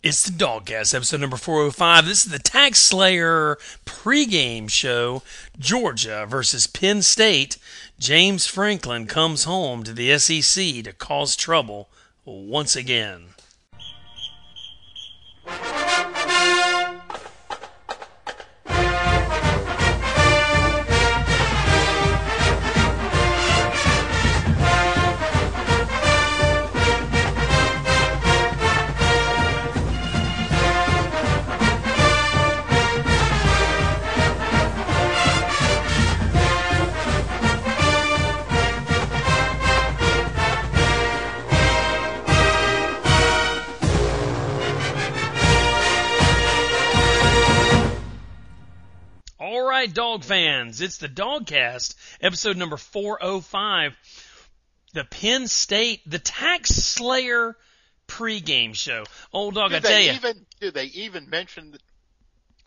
It's the DawgCast, episode number 405. This is the TaxSlayer pregame show. Georgia versus Penn State. James Franklin comes home to the SEC to cause trouble once again. It's the DawgCast, episode number 405. The Penn State, the TaxSlayer pregame show. Old dog, do I tell they you. even do they even mention that,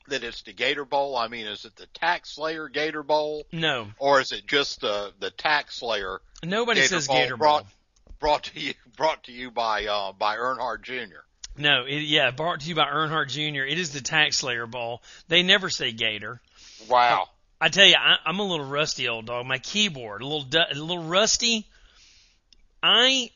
that it's the Gator Bowl? I mean, is it the TaxSlayer Gator Bowl, No, or is it just the the TaxSlayer nobody Gator says Bowl Gator brought Bowl. brought to you brought to you by uh, by Earnhardt Jr. No, it, yeah, brought to you by Earnhardt Jr. It is the TaxSlayer Bowl. They never say Gator. Wow. I tell you, I, I'm a little rusty, old dog. My keyboard, a little, a little rusty. I,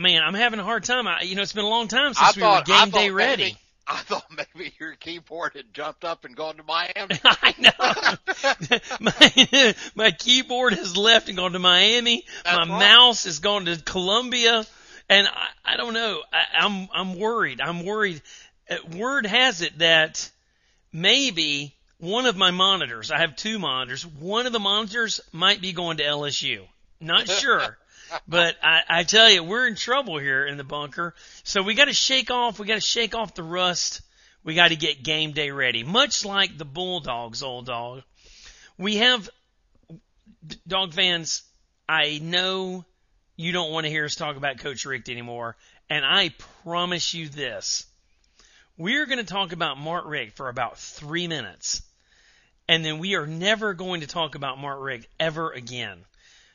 man, I'm having a hard time. I, you know, it's been a long time I since we thought were I game day ready. Maybe, I thought maybe your keyboard had jumped up and gone to Miami. I know. my, my keyboard has left and gone to Miami. That's my right. mouse has gone to Columbia, and I, I don't know. I, I'm I'm worried. I'm worried. Uh, Word has it that maybe one of my monitors. I have two monitors. One of the monitors might be going to LSU. Not sure. But I, I tell you, we're in trouble here in the bunker. So we got to shake off. We got to shake off the rust. We got to get game day ready. Much like the Bulldogs, old dog. We have dog fans. I know you don't want to hear us talk about Coach Richt anymore, and I promise you this: we're going to talk about Mark Richt for about three minutes, and then we are never going to talk about Mark Richt ever again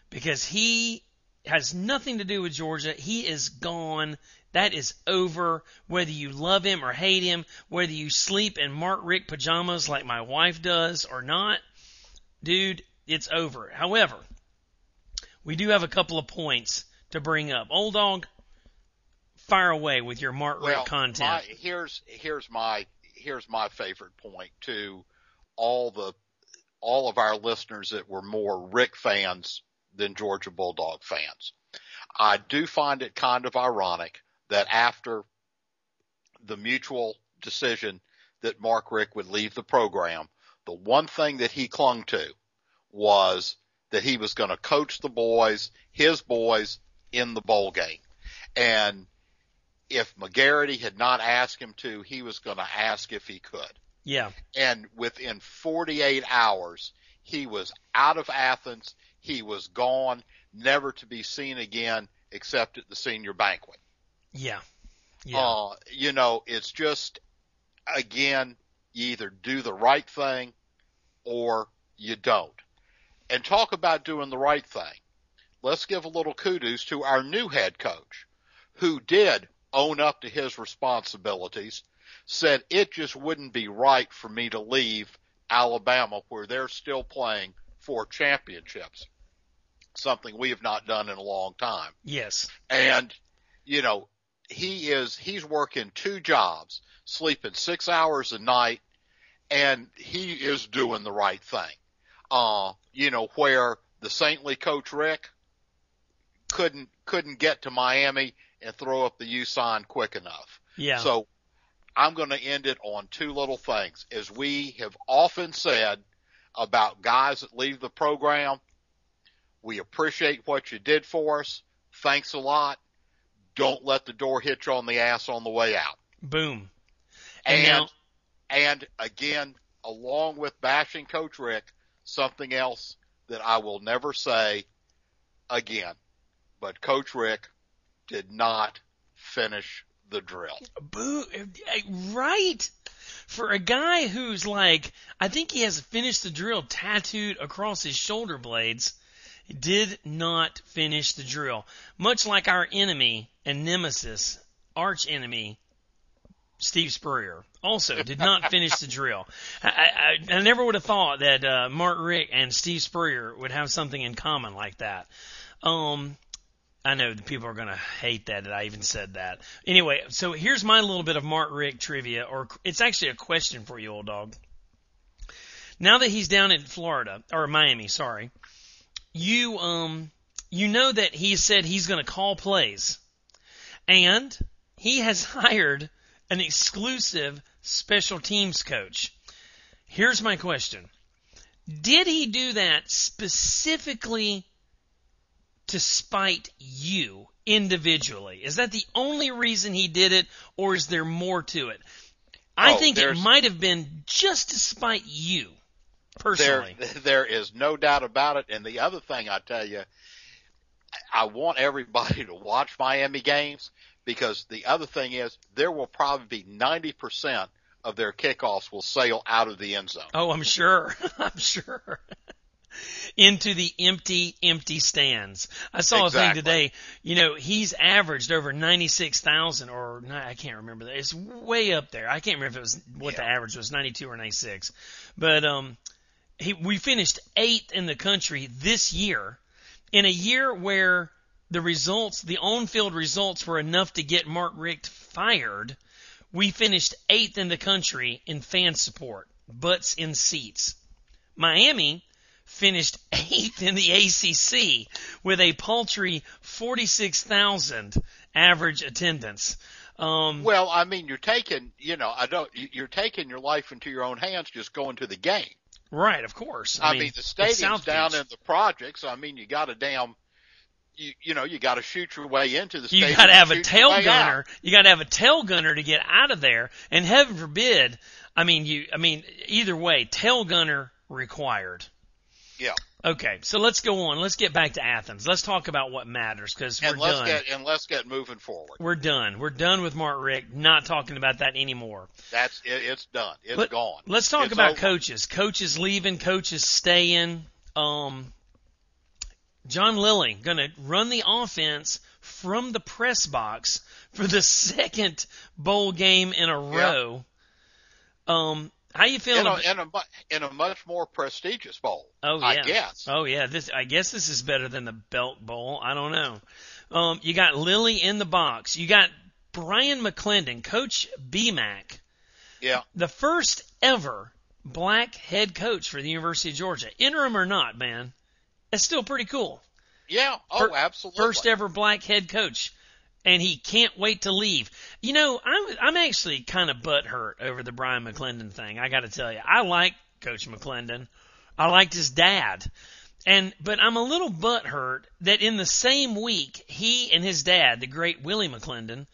because he has nothing to do with Georgia. He is gone. That is over. Whether you love him or hate him, whether you sleep in Mark Richt pajamas like my wife does or not, dude, it's over. However, we do have a couple of points to bring up. Old dog, fire away with your Mark well, Richt content. My, here's here's my here's my favorite point to all the all of our listeners that were more Richt fans than Georgia Bulldog fans. I do find it kind of ironic that after the mutual decision that Mark Richt would leave the program, the one thing that he clung to was that he was going to coach the boys, his boys, in the bowl game. And if McGarity had not asked him to, he was going to ask if he could. Yeah, And within 48 hours, he was out of Athens. He was gone, never to be seen again except at the senior banquet. yeah, yeah. Uh, you know, it's just, again, you either do the right thing or you don't. And talk about doing the right thing. Let's give a little kudos to our new head coach who did own up to his responsibilities, said it just wouldn't be right for me to leave Alabama where they're still playing for championships. Something we have not done in a long time yes, and you know he is he's working two jobs sleeping six hours a night and he is doing the right thing uh you know where the saintly coach Richt couldn't couldn't get to miami and throw up the u sign quick enough yeah. so i'm going to end it on two little things as we have often said about guys that leave the program we appreciate what you did for us thanks a lot don't let the door hit you on the ass on the way out. Boom. And, And now, and again, along with bashing Coach Richt, something else that I will never say again. But Coach Richt did not finish the drill. Boo, eh, right? For a guy who's like, I think he has finished the drill tattooed across his shoulder blades, did not finish the drill. Much like our enemy and nemesis, arch enemy, Steve Spurrier also did not finish the drill. I, I, I never would have thought that uh, Mark Richt and Steve Spurrier would have something in common like that. Um, I know the people are going to hate that that I even said that. Anyway, so here's my little bit of Mark Richt trivia, or it's actually a question for you, old dog. Now that he's down in Florida or Miami, sorry, you um you know that he said he's going to call plays, and he has hired an exclusive special teams coach. Here's my question. Did he do that specifically to spite you individually? Is that the only reason he did it, or is there more to it? I Oh, think it might have been just to spite you, There, personally. there is no doubt about it. And the other thing I tell you, I want everybody to watch Miami games because the other thing is there will probably be 90% of their kickoffs will sail out of the end zone. Oh, I'm sure. I'm sure. Into the empty, empty stands. I saw a thing today. You know, he's averaged over 96,000 or I can't remember that. It's way up there. I can't remember if it was what the average was, 92 or 96. But, um, he, we finished eighth in the country this year in a year where the results, the on-field results were enough to get Mark Richt fired. We finished eighth in the country in fan support, butts in seats. Miami finished eighth in the ACC with a paltry 46,000 average attendance. Um, Well, I mean, you're taking, you know, I don't, you- you're taking your life into your own hands just going to the game. right, of course. I, I, mean, the stadium's down Beach. in the projects. I mean, you got a damn, you, you know, you got to shoot your way into the You got to have a tail way out. gunner. You got to have a tail gunner to get out of there. And heaven forbid, I mean, you, I mean, either way, tail gunner required. Yeah. Okay, so let's go on. Let's get back to Athens. Let's talk about what matters because we're And let's done. get and let's get moving forward. we're done. We're done with Mark Richt. Not talking about that anymore. That's it, it's done. It's Let- gone. Let's talk It's about over. coaches. Coaches leaving, coaches staying. Um, John Lilly going to run the offense from the press box for the second bowl game in a row. Um, how you feeling? in a, in a in a much more prestigious bowl. Oh, I yeah. guess. Oh yeah, this I guess this is better than the Belk Bowl. I don't know. Um, you got Lilly in the box. You got Brian McClendon, Coach BMAC, Yeah. the first ever black head coach for the University of Georgia, interim or not, man. That's still pretty cool. Yeah. Oh, absolutely. First ever black head coach, and he can't wait to leave. You know, I'm I'm actually kind of butthurt over the Brian McClendon thing. I got to tell you, I like Coach McClendon. I liked his dad, and but I'm a little butthurt that in the same week he and his dad, the great Willie McClendon,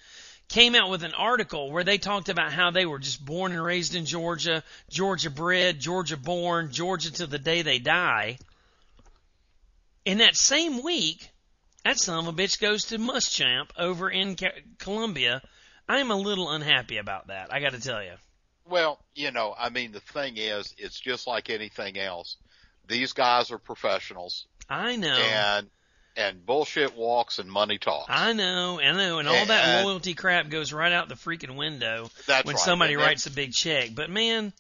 came out with an article where they talked about how they were just born and raised in Georgia, Georgia bred, Georgia born, Georgia till the day they die. In that same week, that son of a bitch goes to Muschamp over in Columbia. I'm a little unhappy about that. I got to tell you. Well, you know, I mean, the thing is, it's just like anything else. These guys are professionals, I know. and and bullshit walks and money talks. I know, I know, and all that loyalty crap goes right out the freaking window That's when right. somebody writes a big check. But man,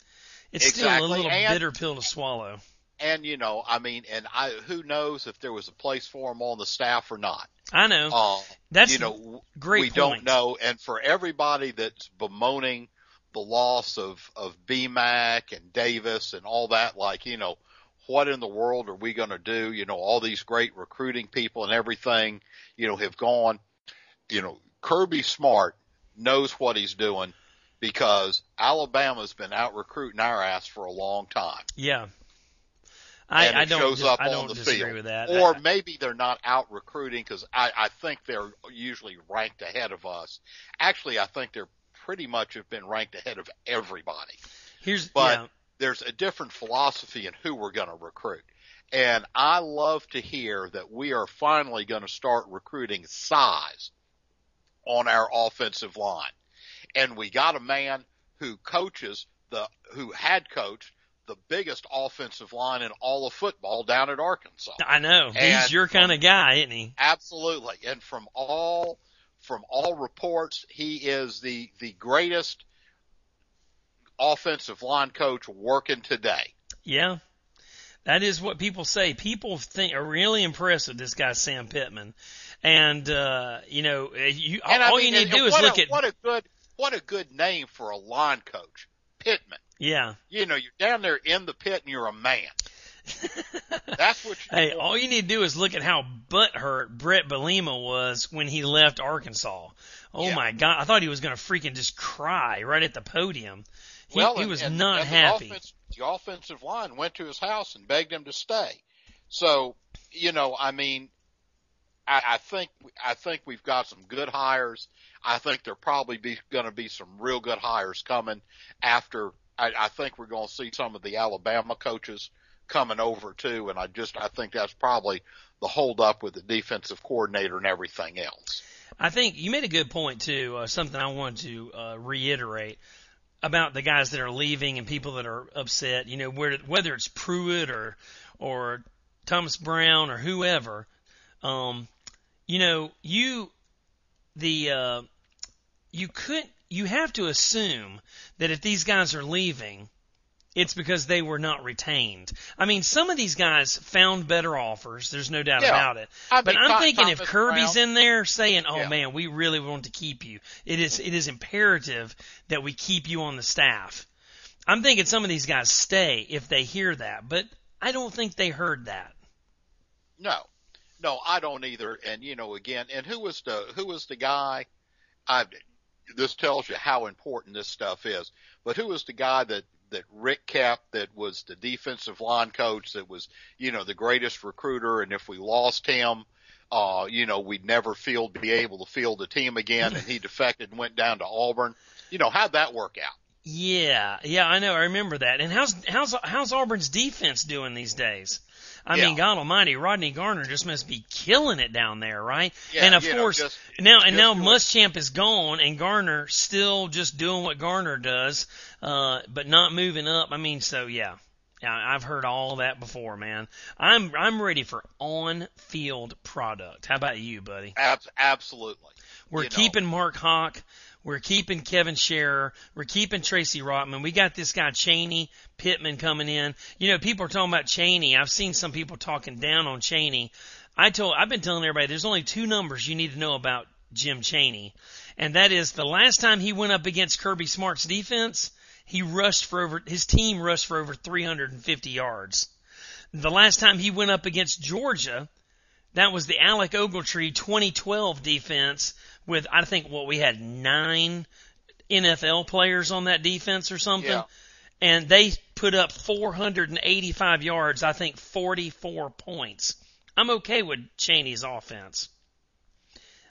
it's still a little and- bitter pill to swallow. And you know, I mean, and I who knows if there was a place for him on the staff or not. I know. Uh, That's you know, great we point. don't know. And for everybody that's bemoaning the loss of of BMAC and Davis and all that, like you know, what in the world are we going to do? You know, all these great recruiting people and everything, you know, have gone. You know, Kirby Smart knows what he's doing because Alabama's been out recruiting our ass for a long time. Yeah. I, and I it don't. shows up I on don't the disagree field. with that. Or I- maybe they're not out recruiting because I, I think they're usually ranked ahead of us. Actually, I think they're pretty much have been ranked ahead of everybody. here's but- yeah. There's a different philosophy in who we're going to recruit. And I love to hear that we are finally going to start recruiting size on our offensive line. And we got a man who coaches the, who had coached the biggest offensive line in all of football down at Arkansas. I know he's your kind of guy, isn't he? Absolutely. And from all from all reports, he is the the greatest offensive line coach working today. Yeah. That is what people say. People think are really impressed with this guy Sam Pittman, and uh, you know, you, And all I mean, you need to do is look a, at what a good what a good name for a line coach, Pittman. Yeah. You know, you're down there in the pit and you're a man. That's what Hey, want. all you need to do is look at how butthurt Bret Bielema was when he left Arkansas. Oh Yeah. my God! I thought he was going to freaking just cry right at the podium. He, well, he was and- not and happy. The, offense, the offensive line went to his house and begged him to stay. So, you know, I mean, I, I think I think we've got some good hires. I think there probably be going to be some real good hires coming after. I, I think we're going to see some of the Alabama coaches coming over too, and I just I think that's probably the hold up with the defensive coordinator and everything else. I think you made a good point too. Uh, something I wanted to uh, reiterate about the guys that are leaving and people that are upset. You know, where, whether it's Pruitt or or Thomas Brown or whoever. Um, you know, you the uh, you could you have to assume that if these guys are leaving, it's because they were not retained. I mean, some of these guys found better offers. There's no doubt Yeah. about it. I But I'm thinking if Kirby's in there saying, "Oh Yeah. man, we really want to keep you," it is it is imperative that we keep you on the staff. I'm thinking some of these guys stay if they hear that, but I don't think they heard that. No, no, I don't either. And you know, again, and who was the who was the guy? I this tells you how important this stuff is. But who was the guy that that Richt kept that was the defensive line coach that was you know the greatest recruiter, and if we lost him. Uh, you know, we'd never field be able to field the team again, and he defected and went down to Auburn. You know, how'd that work out? Yeah, yeah, I know. I remember that. And how's how's how's Auburn's defense doing these days? I Yeah. mean, God Almighty, Rodney Garner just must be killing it down there, right? Yeah, and of you know, course, just- now and now Muschamp is gone, and Garner still just doing what Garner does, uh, but not moving up. I mean, so yeah, yeah, I've heard all that before, man. I'm I'm ready for on-field product. How about you, buddy? Ab- absolutely. We're You know. keeping Mark Hawk. We're keeping Kevin Sherrer. We're keeping Tracy Rotman. We got this guy Chaney Pittman coming in. You know, people are talking about Chaney. I've seen some people talking down on Chaney. I told, I've been telling everybody there's only two numbers you need to know about Jim Chaney, and that is the last time he went up against Kirby Smart's defense, he rushed for over his team rushed for over 350 yards. The last time he went up against Georgia, that was the Alec Ogletree 2012 defense with I think what we had nine NFL players on that defense or something, Yeah. and they put up 485 yards. I think 44 points. I'm okay with Chaney's offense.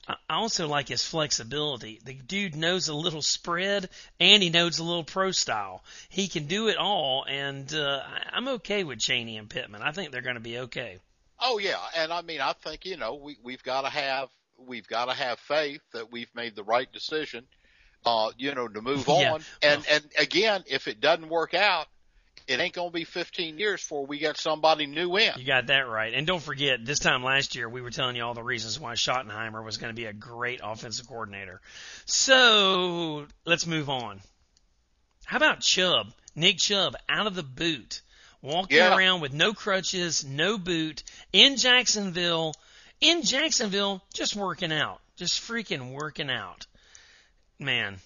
I also like his flexibility. The dude knows a little spread and he knows a little pro style. He can do it all, and uh, I'm okay with Chaney and Pittman. I think they're going to be okay. Oh yeah, and I mean, I think you know we we've got to have we've got to have faith that we've made the right decision, uh, you know, to move Yeah. on. And and again, if it doesn't work out, it ain't gonna be 15 years before we got somebody new in. You got that right. And don't forget, this time last year, we were telling you all the reasons why Schottenheimer was going to be a great offensive coordinator. So let's move on. How about Chubb? Nick Chubb out of the boot, walking Yeah. around with no crutches, no boot, in Jacksonville, in Jacksonville, just working out, just freaking working out. Man,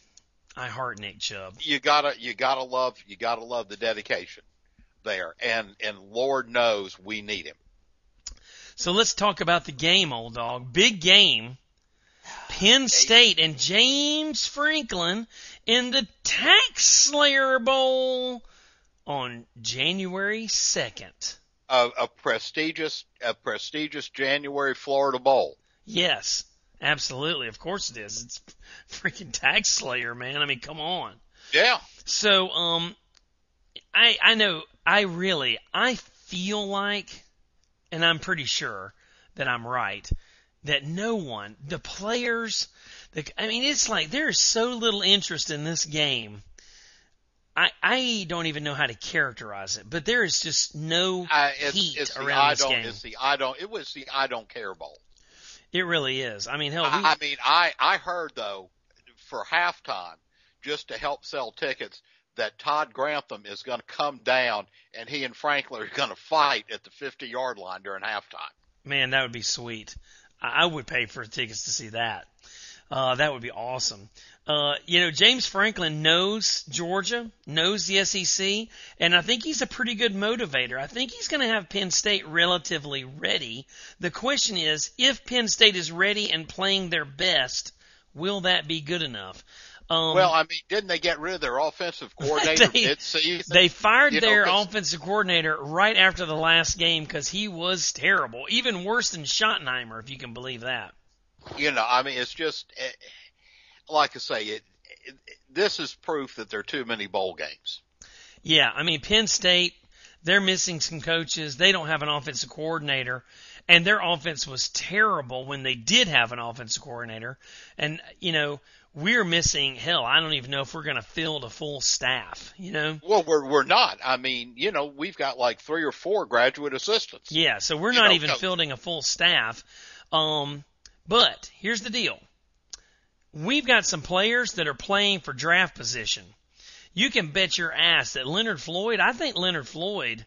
I heart Nick Chubb. You gotta you gotta love you gotta love the dedication there, and and Lord knows we need him. So let's talk about the game, old dog. Big game. Penn State and James Franklin in the TaxSlayer Bowl on January 2nd. A, a prestigious a prestigious January Florida Bowl. Yes, absolutely. Of course it is. It's freaking TaxSlayer, man. I mean, come on. Yeah, So, um, I I know I really I feel like, and I'm pretty sure that I'm right, that no one, the players, the I mean, it's like there's so little interest in this game. I I don't even know how to characterize it, but there is just no I, it's, heat it's the around I this don't game. it's the I don't it was the I don't care bowl. It really is. I mean, hell, we, I, I mean, I I heard though for halftime, just to help sell tickets, that Todd Grantham is going to come down and he and Franklin are going to fight at the 50 yard line during halftime. Man, that would be sweet. I would pay for tickets to see that. Uh, that would be awesome. Uh, you know, James Franklin knows Georgia, knows the SEC, and I think he's a pretty good motivator. I think he's going to have Penn State relatively ready. The question is, if Penn State is ready and playing their best, will that be good enough? Um, well, I mean, didn't they get rid of their offensive coordinator they, mid-season? They fired you their know, offensive coordinator right after the last game because he was terrible, even worse than Schottenheimer, if you can believe that. You know, I mean, it's just eh, like I say, it, it, this is proof that there are too many bowl games. Yeah, I mean, Penn State, they're missing some coaches. They don't have an offensive coordinator, and their offense was terrible when they did have an offensive coordinator. And you know, we're missing hell. I don't even know if we're going to fill the full staff. You know. Well, we're we're not. I mean, you know, we've got like three or four graduate assistants. Yeah, so we're not know, even no. filling a full staff. Um, but here's the deal we've got some players that are playing for draft position. You can bet your ass that Leonard Floyd, I think Leonard Floyd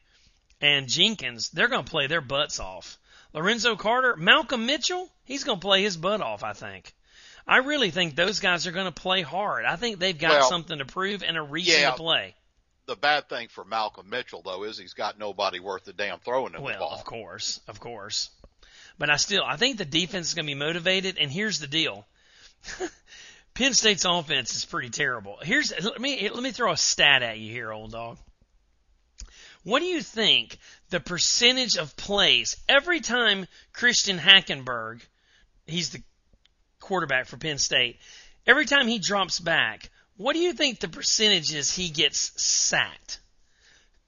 and Jenkins, they're going to play their butts off. Lorenzo Carter, Malcolm Mitchell, he's going to play his butt off, I think. I really think those guys are going to play hard. I think they've got well, something to prove and a reason yeah, to play. The bad thing for Malcolm Mitchell, though, is he's got nobody worth the damn throwing him well, the ball. Well, of course, of course. But I still, I think the defense is going to be motivated. And here's the deal: Penn State's offense is pretty terrible. Here's let me let me throw a stat at you here, old dog. What do you think the percentage of plays every time Christian Hackenberg, he's the quarterback for Penn State, every time he drops back, what do you think the percentage is he gets sacked?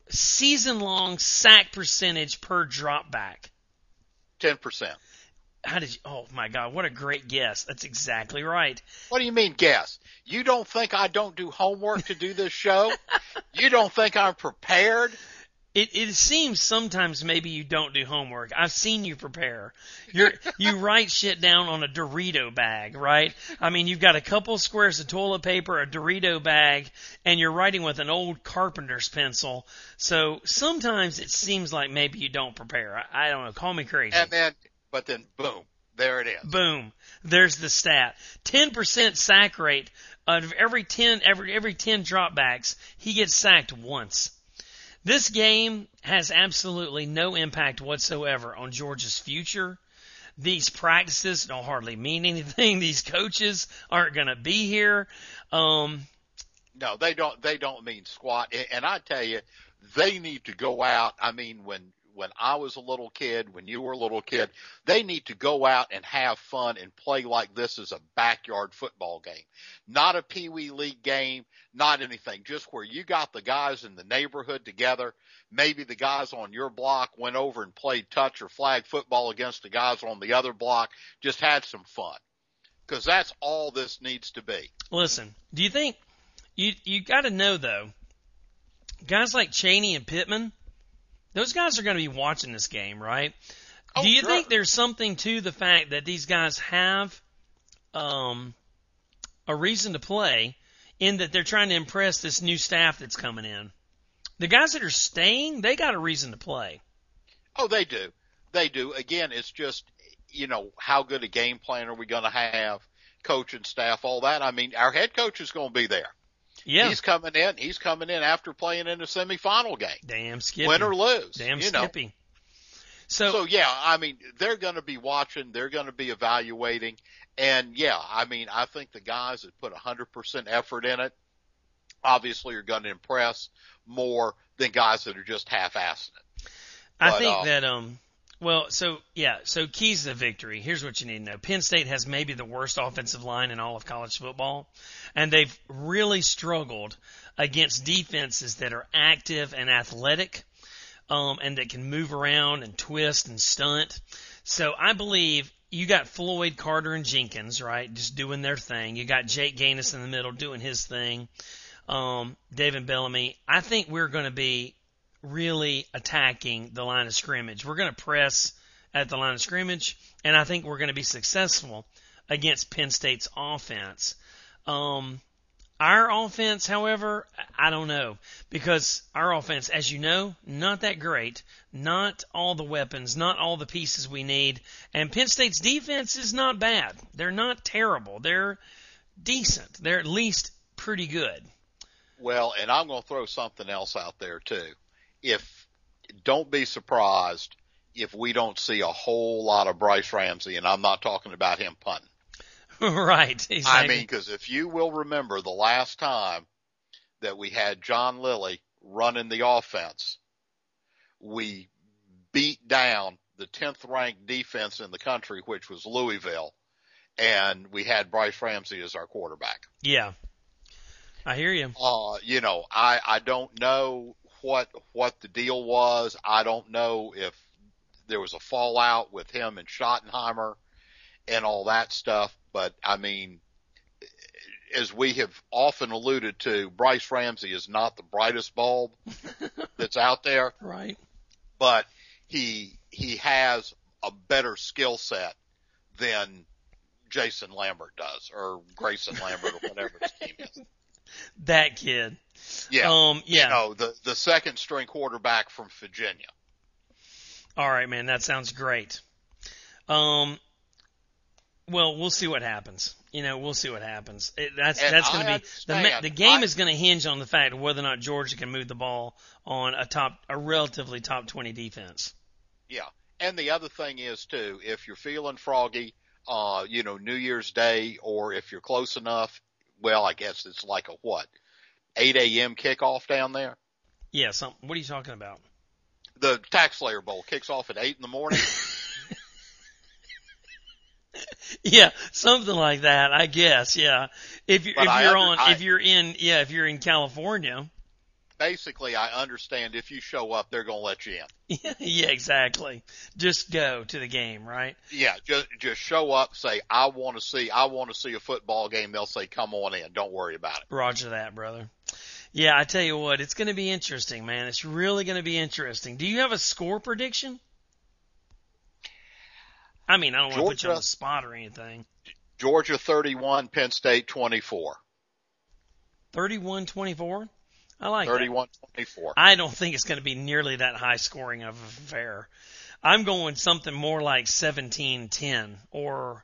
Season long sack percentage per drop back. 10% how did you? Oh my God! What a great guess. That's exactly right. What do you mean guess? You don't think I don't do homework to do this show? you don't think I'm prepared? It it seems sometimes maybe you don't do homework. I've seen you prepare. You're you write shit down on a Dorito bag, right? I mean, you've got a couple squares of toilet paper, a Dorito bag, and you're writing with an old carpenter's pencil. So sometimes it seems like maybe you don't prepare. I, I don't know. Call me crazy. And then but then boom, there it is. Boom. There's the stat. 10% sack rate out of every 10 every every 10 dropbacks, he gets sacked once. This game has absolutely no impact whatsoever on Georgia's future. These practices don't hardly mean anything. These coaches aren't going to be here. Um, no, they don't. They don't mean squat. And I tell you, they need to go out. I mean, when when I was a little kid, when you were a little kid, they need to go out and have fun and play like this is a backyard football game. Not a Pee Wee League game, not anything. Just where you got the guys in the neighborhood together. Maybe the guys on your block went over and played touch or flag football against the guys on the other block. Just had some fun. Cause that's all this needs to be. Listen, do you think you, you gotta know though, guys like Chaney and Pittman, those guys are going to be watching this game, right? Oh, Do you sure. think there's something to the fact that these guys have um, a reason to play in that they're trying to impress this new staff that's coming in? The guys that are staying, they got a reason to play. Oh, they do. They do. Again, it's just, you know, how good a game plan are we going to have? Coach and staff, all that. I mean, our head coach is going to be there. Yeah. He's coming in. He's coming in after playing in a semifinal game. Damn Skippy. Win or lose. Damn you Skippy. Know. So, so yeah, I mean, they're going to be watching. They're going to be evaluating. And yeah, I mean, I think the guys that put 100% effort in it obviously are going to impress more than guys that are just half-assing it. I think uh, that, um, well, so yeah, so keys to victory. Here's what you need to know. Penn State has maybe the worst offensive line in all of college football, and they've really struggled against defenses that are active and athletic, um, and that can move around and twist and stunt. So I believe you got Floyd, Carter, and Jenkins, right, just doing their thing. You got Jake Ganus in the middle doing his thing. Um, Davin Bellamy. I think we're going to be really attacking the line of scrimmage. We're going to press at the line of scrimmage, and I think we're going to be successful against Penn State's offense. Um, Our offense, however, I don't know because our offense, as you know, not that great, not all the weapons, not all the pieces we need, and Penn State's defense is not bad. They're not terrible. They're decent. They're at least pretty good. Well, and I'm going to throw something else out there too. If don't be surprised if we don't see a whole lot of Brice Ramsey, and I'm not talking about him punting. right. Exactly. I mean, because if you will remember the last time that we had John Lilly running the offense, we beat down the 10th ranked defense in the country, which was Louisville, and we had Brice Ramsey as our quarterback. Yeah. I hear you. Uh, you know, I, I don't know what, what the deal was. I don't know if there was a fallout with him and Schottenheimer and all that stuff. But I mean, as we have often alluded to, Brice Ramsey is not the brightest bulb that's out there. Right. But he, he has a better skill set than Jason Lambert does or Grayson Lambert or whatever his team is. That kid. Yeah. Um, yeah. You know, the, the second string quarterback from Virginia. All right, man. That sounds great. Um, well, we'll see what happens. You know, we'll see what happens. It, that's And that's going to be the the game I- is going to hinge on the fact of whether or not Georgia can move the ball on a top a relatively top twenty defense. Yeah. And the other thing is too, if you're feeling froggy, uh, you know, New Year's Day, or if you're close enough, well, I guess it's like a what, 8 a.m. kickoff down there. Yeah. Some. What are you talking about? The TaxSlayer Bowl kicks off at 8 in the morning. Yeah, something like that. I guess. Yeah. If you if I you're under- on I- if you're in yeah if you're in California. Basically, I understand if you show up, they're going to let you in. yeah, exactly. Just go to the game, right? Yeah, just just show up, say I want to see I want to see a football game. They'll say come on in. Don't worry about it. Roger that, brother. Yeah, I tell you what, it's going to be interesting, man. It's really going to be interesting. Do you have a score prediction? I mean, I don't want to put you on the spot or anything. Georgia 31, Penn State 24. 31-24? I like 31 24. I don't think it's going to be nearly that high scoring of affair. I'm going something more like 17-10 or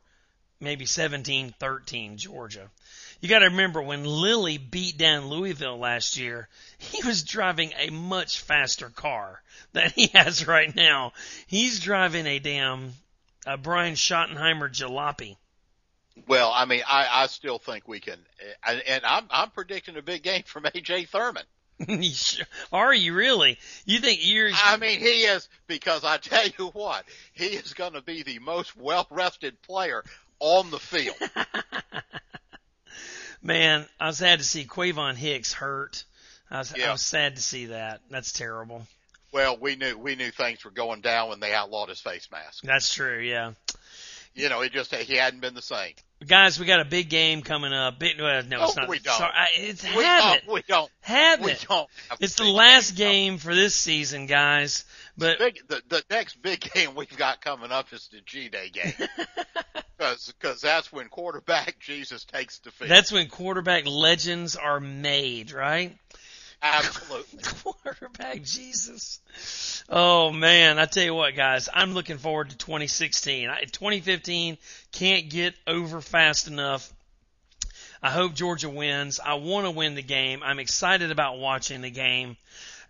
maybe 17-13 Georgia. You got to remember when Lilly beat down Louisville last year, he was driving a much faster car than he has right now. He's driving a damn a Brian Schottenheimer jalopy. Well, I mean, I, I still think we can, and, and I'm, I'm predicting a big game from AJ Turman. Are you really? You think you're I mean, he is, because I tell you what, he is going to be the most well-rested player on the field. Man, I was sad to see Quayvon Hicks hurt. I was, I was sad to see that. That's terrible. Well, we knew, we knew things were going down when they outlawed his face mask. That's true, yeah. You know, it just, he hadn't been the same. Guys, we got a big game coming up. Big, well, no, it's No, not. we don't. Sorry, I, it's We have don't, we don't, Have we don't. It's the last coming. game for this season, guys. But Big, the, the next big game we've got coming up is the G-Day game. Cause, cause that's when quarterback Jesus takes the field. that's when quarterback legends are made, right? Absolutely. quarterback Jesus. Oh man, I tell you what, guys, I'm looking forward to 2016. I, 2015 can't get over fast enough. I hope Georgia wins. I want to win the game. I'm excited about watching the game,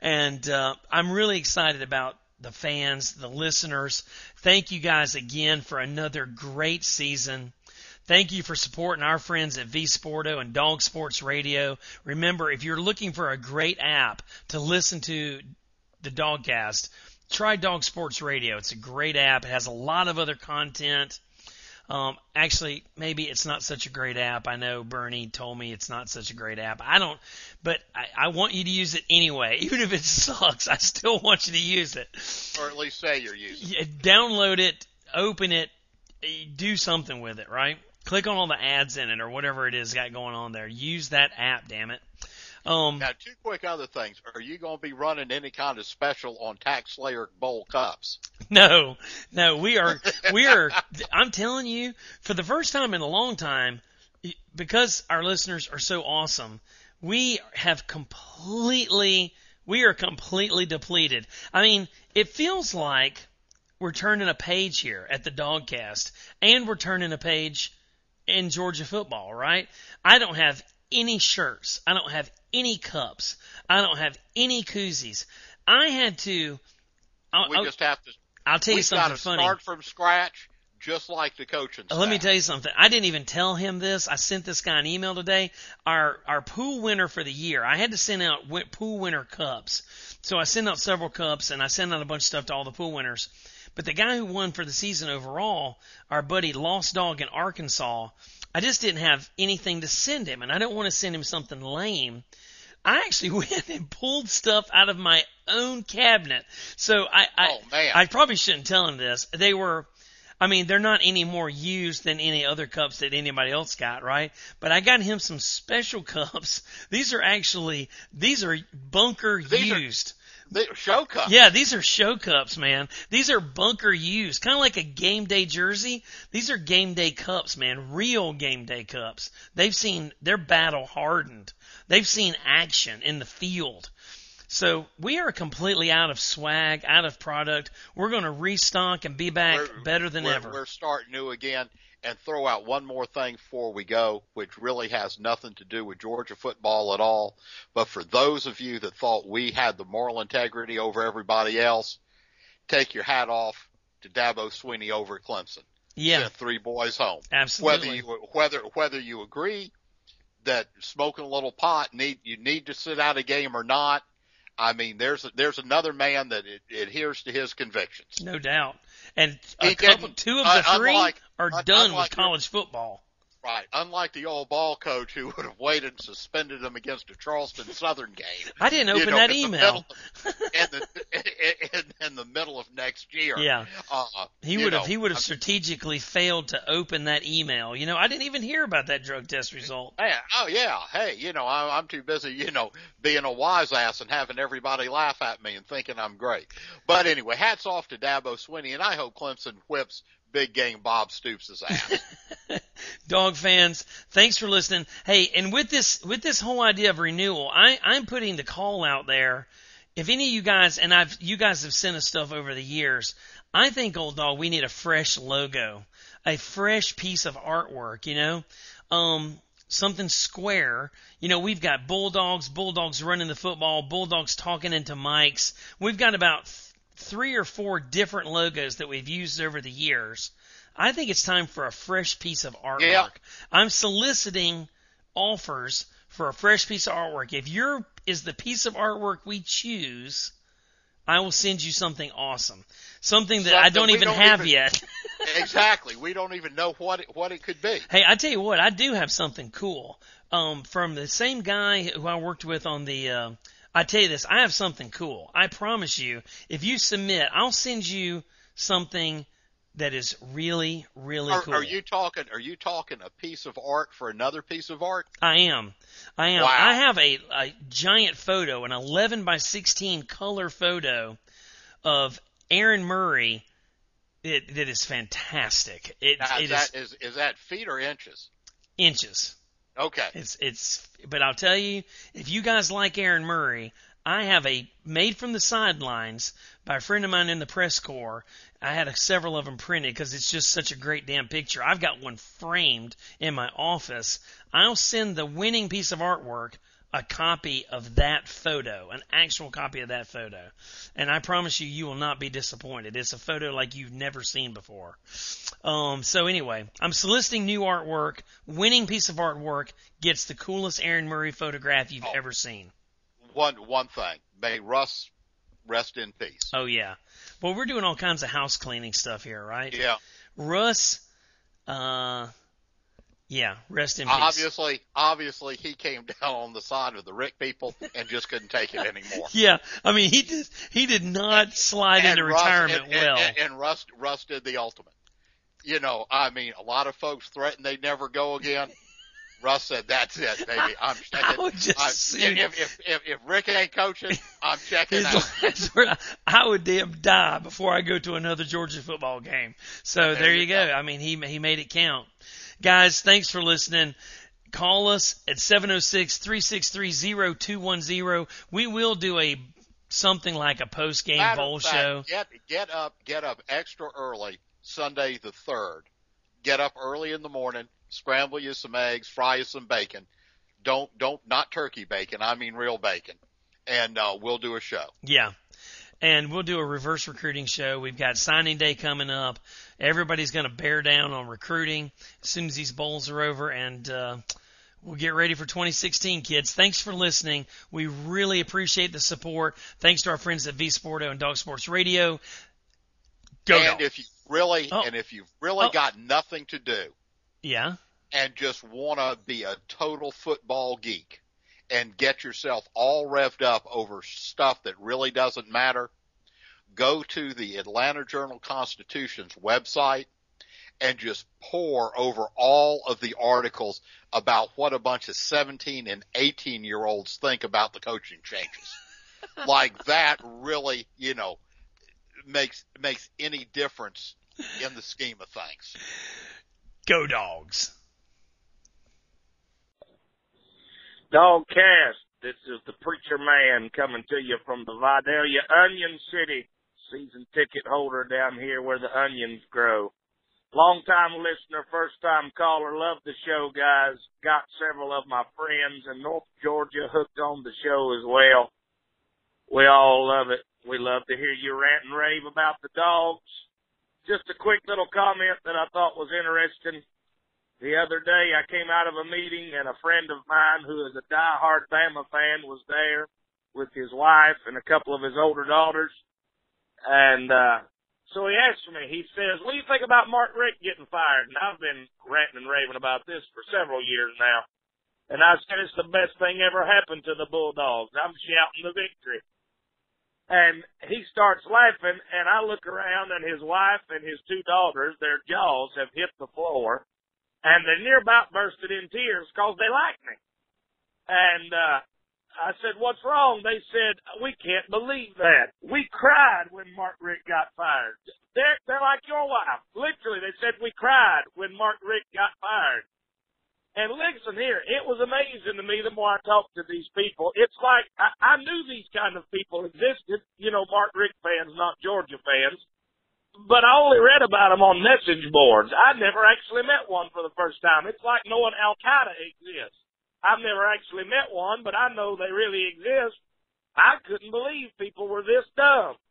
and uh, I'm really excited about the fans, the listeners. Thank you guys again for another great season. Thank you for supporting our friends at V Sporto and Dog Sports Radio. Remember, if you're looking for a great app to listen to the DawgCast, try Dog Sports Radio. It's a great app. It has a lot of other content. Um, actually, maybe it's not such a great app. I know Bernie told me it's not such a great app. I don't, but I, I want you to use it anyway. Even if it sucks, I still want you to use it. or at least say you're using. Yeah, download it, open it, do something with it, right? Click on all the ads in it or whatever it is got going on there. Use that app, damn it. Um, Now, two quick other things. Are you going to be running any kind of special on TaxSlayer Bowl cups? no, no, we are, we are, I'm telling you, for the first time in a long time, because our listeners are so awesome, we have completely, we are completely depleted. I mean, it feels like we're turning a page here at the DawgCast, and we're turning a page in Georgia football, right? I don't have any shirts. I don't have any cups. I don't have any koozies. I had to. I'll, we I'll, just have to. I'll tell you something got to funny. start from scratch, just like the coaching. Uh, Let me tell you something. I didn't even tell him this. I sent this guy an email today. Our our pool winner for the year. I had to send out pool winner cups. So I sent out several cups and I sent out a bunch of stuff to all the pool winners. But the guy who won for the season overall, our buddy Lost Dog in Arkansas, I just didn't have anything to send him and I don't want to send him something lame. I actually went and pulled stuff out of my own cabinet. So I I, Oh. I probably shouldn't tell him this. They were I mean, they're not any more used than any other cups that anybody else got, right? But I got him some special cups. These are actually, these are bunker These are- used. The show cup. Yeah, these are show cups, man. These are bunker used, kind of like a game day jersey. These are game day cups, man. Real game day cups. They've seen, they're battle hardened. They've seen action in the field. So we are completely out of swag, out of product. We're going to restock and be back We're- better than we're, ever. We're starting new again. And throw out one more thing before we go, which really has nothing to do with Georgia football at all. But for those of you that thought we had the moral integrity over everybody else, take your hat off to Dabo Swinney over at Clemson. yeah, Sent three boys home. absolutely. Whether you whether whether you agree that smoking a little pot need you need to sit out a game or not, I mean there's a, there's another man that it, adheres to his convictions. No doubt. And a couple, two of uh, the three unlike- are un- done with unlike your- college football. Right. Unlike the old ball coach who would have waited and suspended him against a Charleston Southern game. I didn't you open know, that email. in the in, in the middle of next year. Yeah. Uh, He would have he would have I'm- strategically failed to open that email. You know, I didn't even hear about that drug test result. Hey, oh yeah, hey, you know, I'm, I'm too busy, you know, being a wise ass and having everybody laugh at me and thinking I'm great. But anyway, hats off to Dabo Swinney, and I hope Clemson whips big game Bob Stoops' is ass. Dog fans, thanks for listening. Hey, and with this with this whole idea of renewal, I I'm putting the call out there. If any of you guys and I've you guys have sent us stuff over the years, I think old dog we need a fresh logo, a fresh piece of artwork, you know. Um something square. You know, we've got bulldogs, bulldogs running the football, bulldogs talking into mics. We've got about three or four different logos that we've used over the years. I think it's time for a fresh piece of artwork. Yeah. I'm soliciting offers for a fresh piece of artwork. If your is the piece of artwork we choose, I will send you something awesome. Something that I don't even don't have even- yet. exactly. We don't even know what it, what it could be. Hey, I tell you what, I do have something cool. Um, from the same guy who I worked with on the, uh, I tell you this, I have something cool. I promise you, if you submit, I'll send you something that is really, really Are, cool. are you talking? Are you talking a piece of art for another piece of art? I am. I am. Wow. I have a, a giant photo, an 11 by 16 color photo of Aaron Murray. It, that is fantastic. It, Now, it is is that is is that feet or inches? inches. Okay. It's it's but I'll tell you, if you guys like Aaron Murray, I have a made from the sidelines by a friend of mine in the press corps. I had a, several of them printed because it's just such a great damn picture. I've got one framed in my office. I'll send the winning piece of artwork a copy of that photo, an actual copy of that photo. And I promise you, you will not be disappointed. It's a photo like you've never seen before. Um, so anyway, I'm soliciting new artwork. Winning piece of artwork gets the coolest Aaron Murray photograph you've Oh. ever seen. One one thing. May Russ rest in peace. Oh yeah. Well, we're doing all kinds of house cleaning stuff here, right? Yeah. Russ, uh, yeah, rest in peace. Obviously, obviously, he came down on the side of the Richt people and just couldn't take it anymore. Yeah, I mean he did he did not slide into Russ- retirement and, well. And, and Russ, Russ did the ultimate. You know, I mean, a lot of folks threatened they'd never go again. Russ said, "That's it, baby. I'm checking. I would just I, see- if, if if if Richt ain't coaching, I'm checking out." I would damn die before I go to another Georgia football game. So there, you go. I mean, he he made it count. Guys, thanks for listening. Call us at 706-363-0210. We will do a something like a post game bowl fact, show. Get get up, get up extra early Sunday the third. Get up early in the morning, scramble you some eggs, fry you some bacon. Don't don't not turkey bacon. I mean real bacon, and uh, we'll do a show. Yeah. And we'll do a reverse recruiting show. We've got signing day coming up. Everybody's going to bear down on recruiting as soon as these bowls are over and, uh, We'll get ready for 2016, kids. Thanks for listening. We really appreciate the support. Thanks to our friends at V Sporto and Dog Sports Radio. Go and Dogs. if you really Oh. and if you've really Oh. got nothing to do Yeah. and just want to be a total football geek and get yourself all revved up over stuff that really doesn't matter, go to the Atlanta Journal Constitution's website and just pore over all of the articles about what a bunch of 17 and 18 year olds think about the coaching changes. like that really, you know, makes, makes any difference in the scheme of things. Go Dogs. DawgCast. This is the Preacher Man coming to you from the Vidalia Onion City. Season ticket holder down here where the onions grow. Long time listener, first time caller. Love the show, guys. Got several of my friends in North Georgia hooked on the show as well. We all love it. We love to hear you rant and rave about the dogs. Just a quick little comment that I thought was interesting. The other day I came out of a meeting and a friend of mine who is a diehard Bama fan was there with his wife and a couple of his older daughters. And, uh, so he asked me, he says, what do you think about Mark Richt getting fired? And I've been ranting and raving about this for several years now. And I said it's the best thing ever happened to the Bulldogs. I'm shouting the victory. And he starts laughing and I look around and his wife and his two daughters, their jaws have hit the floor and they near about bursted in tears because they like me. And uh, I said, "What's wrong?" They said, "We can't believe that. We cried when Mark Richt got fired. They're they're like your wife. Literally, they said we cried when Mark Richt got fired." And listen here, it was amazing to me the more I talked to these people. It's like I, I knew these kind of people existed, you know, Mark Richt fans, not Georgia fans but I only read about them on message boards. I never actually met one for the first time. It's like knowing Al Qaeda exists. I've never actually met one, but I know they really exist. I couldn't believe people were this dumb.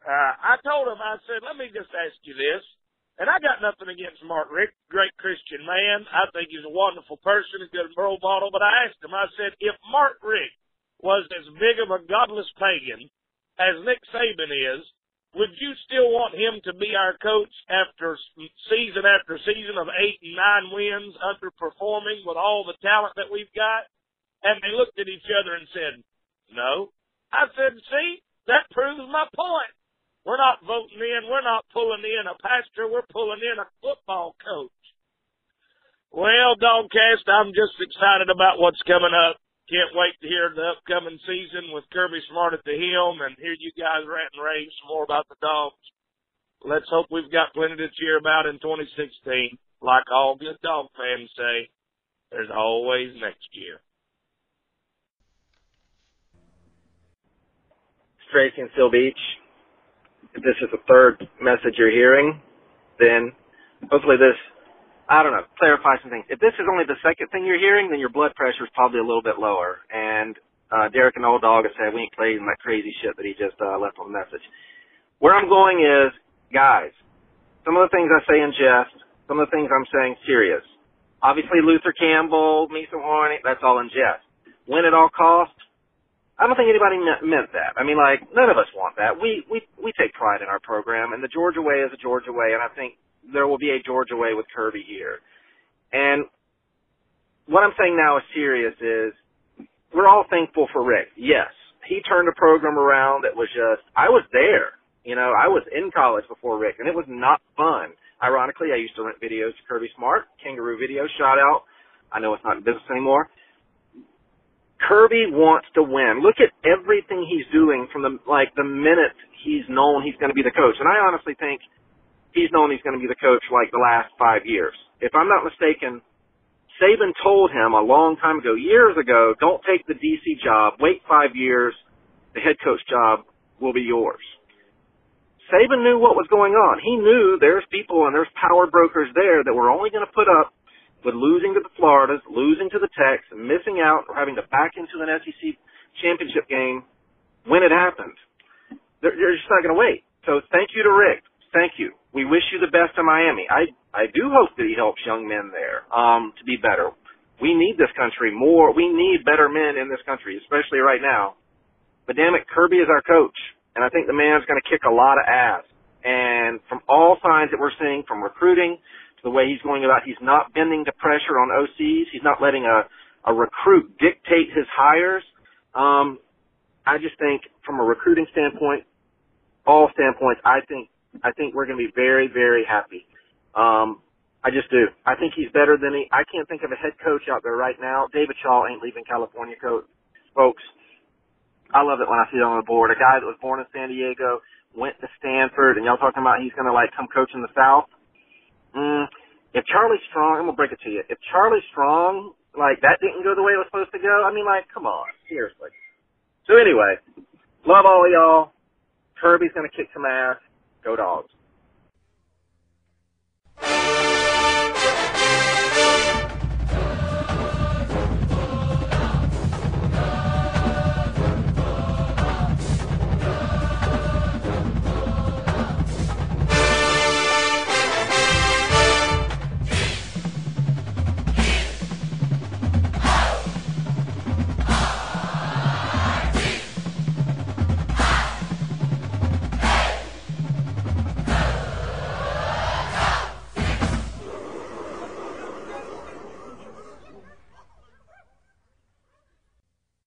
Uh, I told him, I said, let me just ask you this. And I got nothing against Mark Richt, great Christian man. I think he's a wonderful person, a good role model. But I asked him, I said, if Mark Richt was as big of a godless pagan as Nick Saban is, would you still want him to be our coach after season after season of eight and nine wins, underperforming with all the talent that we've got? And they looked at each other and said, no. I said, see, that proves my point. We're not voting in, we're not pulling in a pastor, we're pulling in a football coach. Well, DawgCast, I'm just excited about what's coming up. Can't wait to hear the upcoming season with Kirby Smart at the helm and hear you guys rant and rave some more about the dogs. Let's hope we've got plenty to cheer about in 2016. Like all good dog fans say, there's always next year. Tracy in Seal Beach. If this is the third message you're hearing, then hopefully this, I don't know, clarify some things. If this is only the second thing you're hearing, then your blood pressure is probably a little bit lower. And uh, Derek and Old Dog have said we ain't playing that crazy shit that he just uh, left on the message. Where I'm going is, guys, some of the things I say in jest, some of the things I'm saying serious. Obviously, Luther Campbell, me some horny, that's all in jest. Win at all costs, I don't think anybody meant that. I mean, like, none of us want that. We, we, we take pride in our program, and the Georgia way is a Georgia way, and I think there will be a Georgia way with Kirby here. And what I'm saying now is serious is we're all thankful for Richt. Yes, he turned a program around that was just, I was there. You know, I was in college before Richt, and it was not fun. Ironically, I used to rent videos to Kirby Smart, Kangaroo Video, shout out. I know it's not in business anymore. Kirby wants to win. Look at everything he's doing from the like the minute he's known he's going to be the coach. And I honestly think he's known he's going to be the coach like the last five years. If I'm not mistaken, Saban told him a long time ago, years ago, don't take the DC job. Wait five years. The head coach job will be yours. Saban knew what was going on. He knew there's people and there's power brokers there that were only going to put up with losing to the Floridas, losing to the Techs, missing out or having to back into an SEC championship game when it happened. They're, they're just not going to wait. So thank you to Richt. Thank you. We wish you the best in Miami. I I do hope that he helps young men there um, to be better. We need this country more. We need better men in this country, especially right now. But damn it, Kirby is our coach, and I think the man's going to kick a lot of ass. And from all signs that we're seeing, from recruiting to the way he's going about. He's not bending to pressure on OCs. He's not letting a, a recruit dictate his hires. Um, I just think from a recruiting standpoint, all standpoints, I think, I think we're going to be very, very happy. Um, I just do. I think he's better than he, I can't think of a head coach out there right now. David Shaw ain't leaving California, coach, folks. I love it when I see it on the board. A guy that was born in San Diego, went to Stanford, and y'all talking about he's going to like come coach in the South. Mm, if Charlie Strong, I'm gonna break it to you. If Charlie Strong, like that didn't go the way it was supposed to go, I mean, like, come on, seriously. So anyway, love all of y'all. Kirby's gonna kick some ass. Go dogs.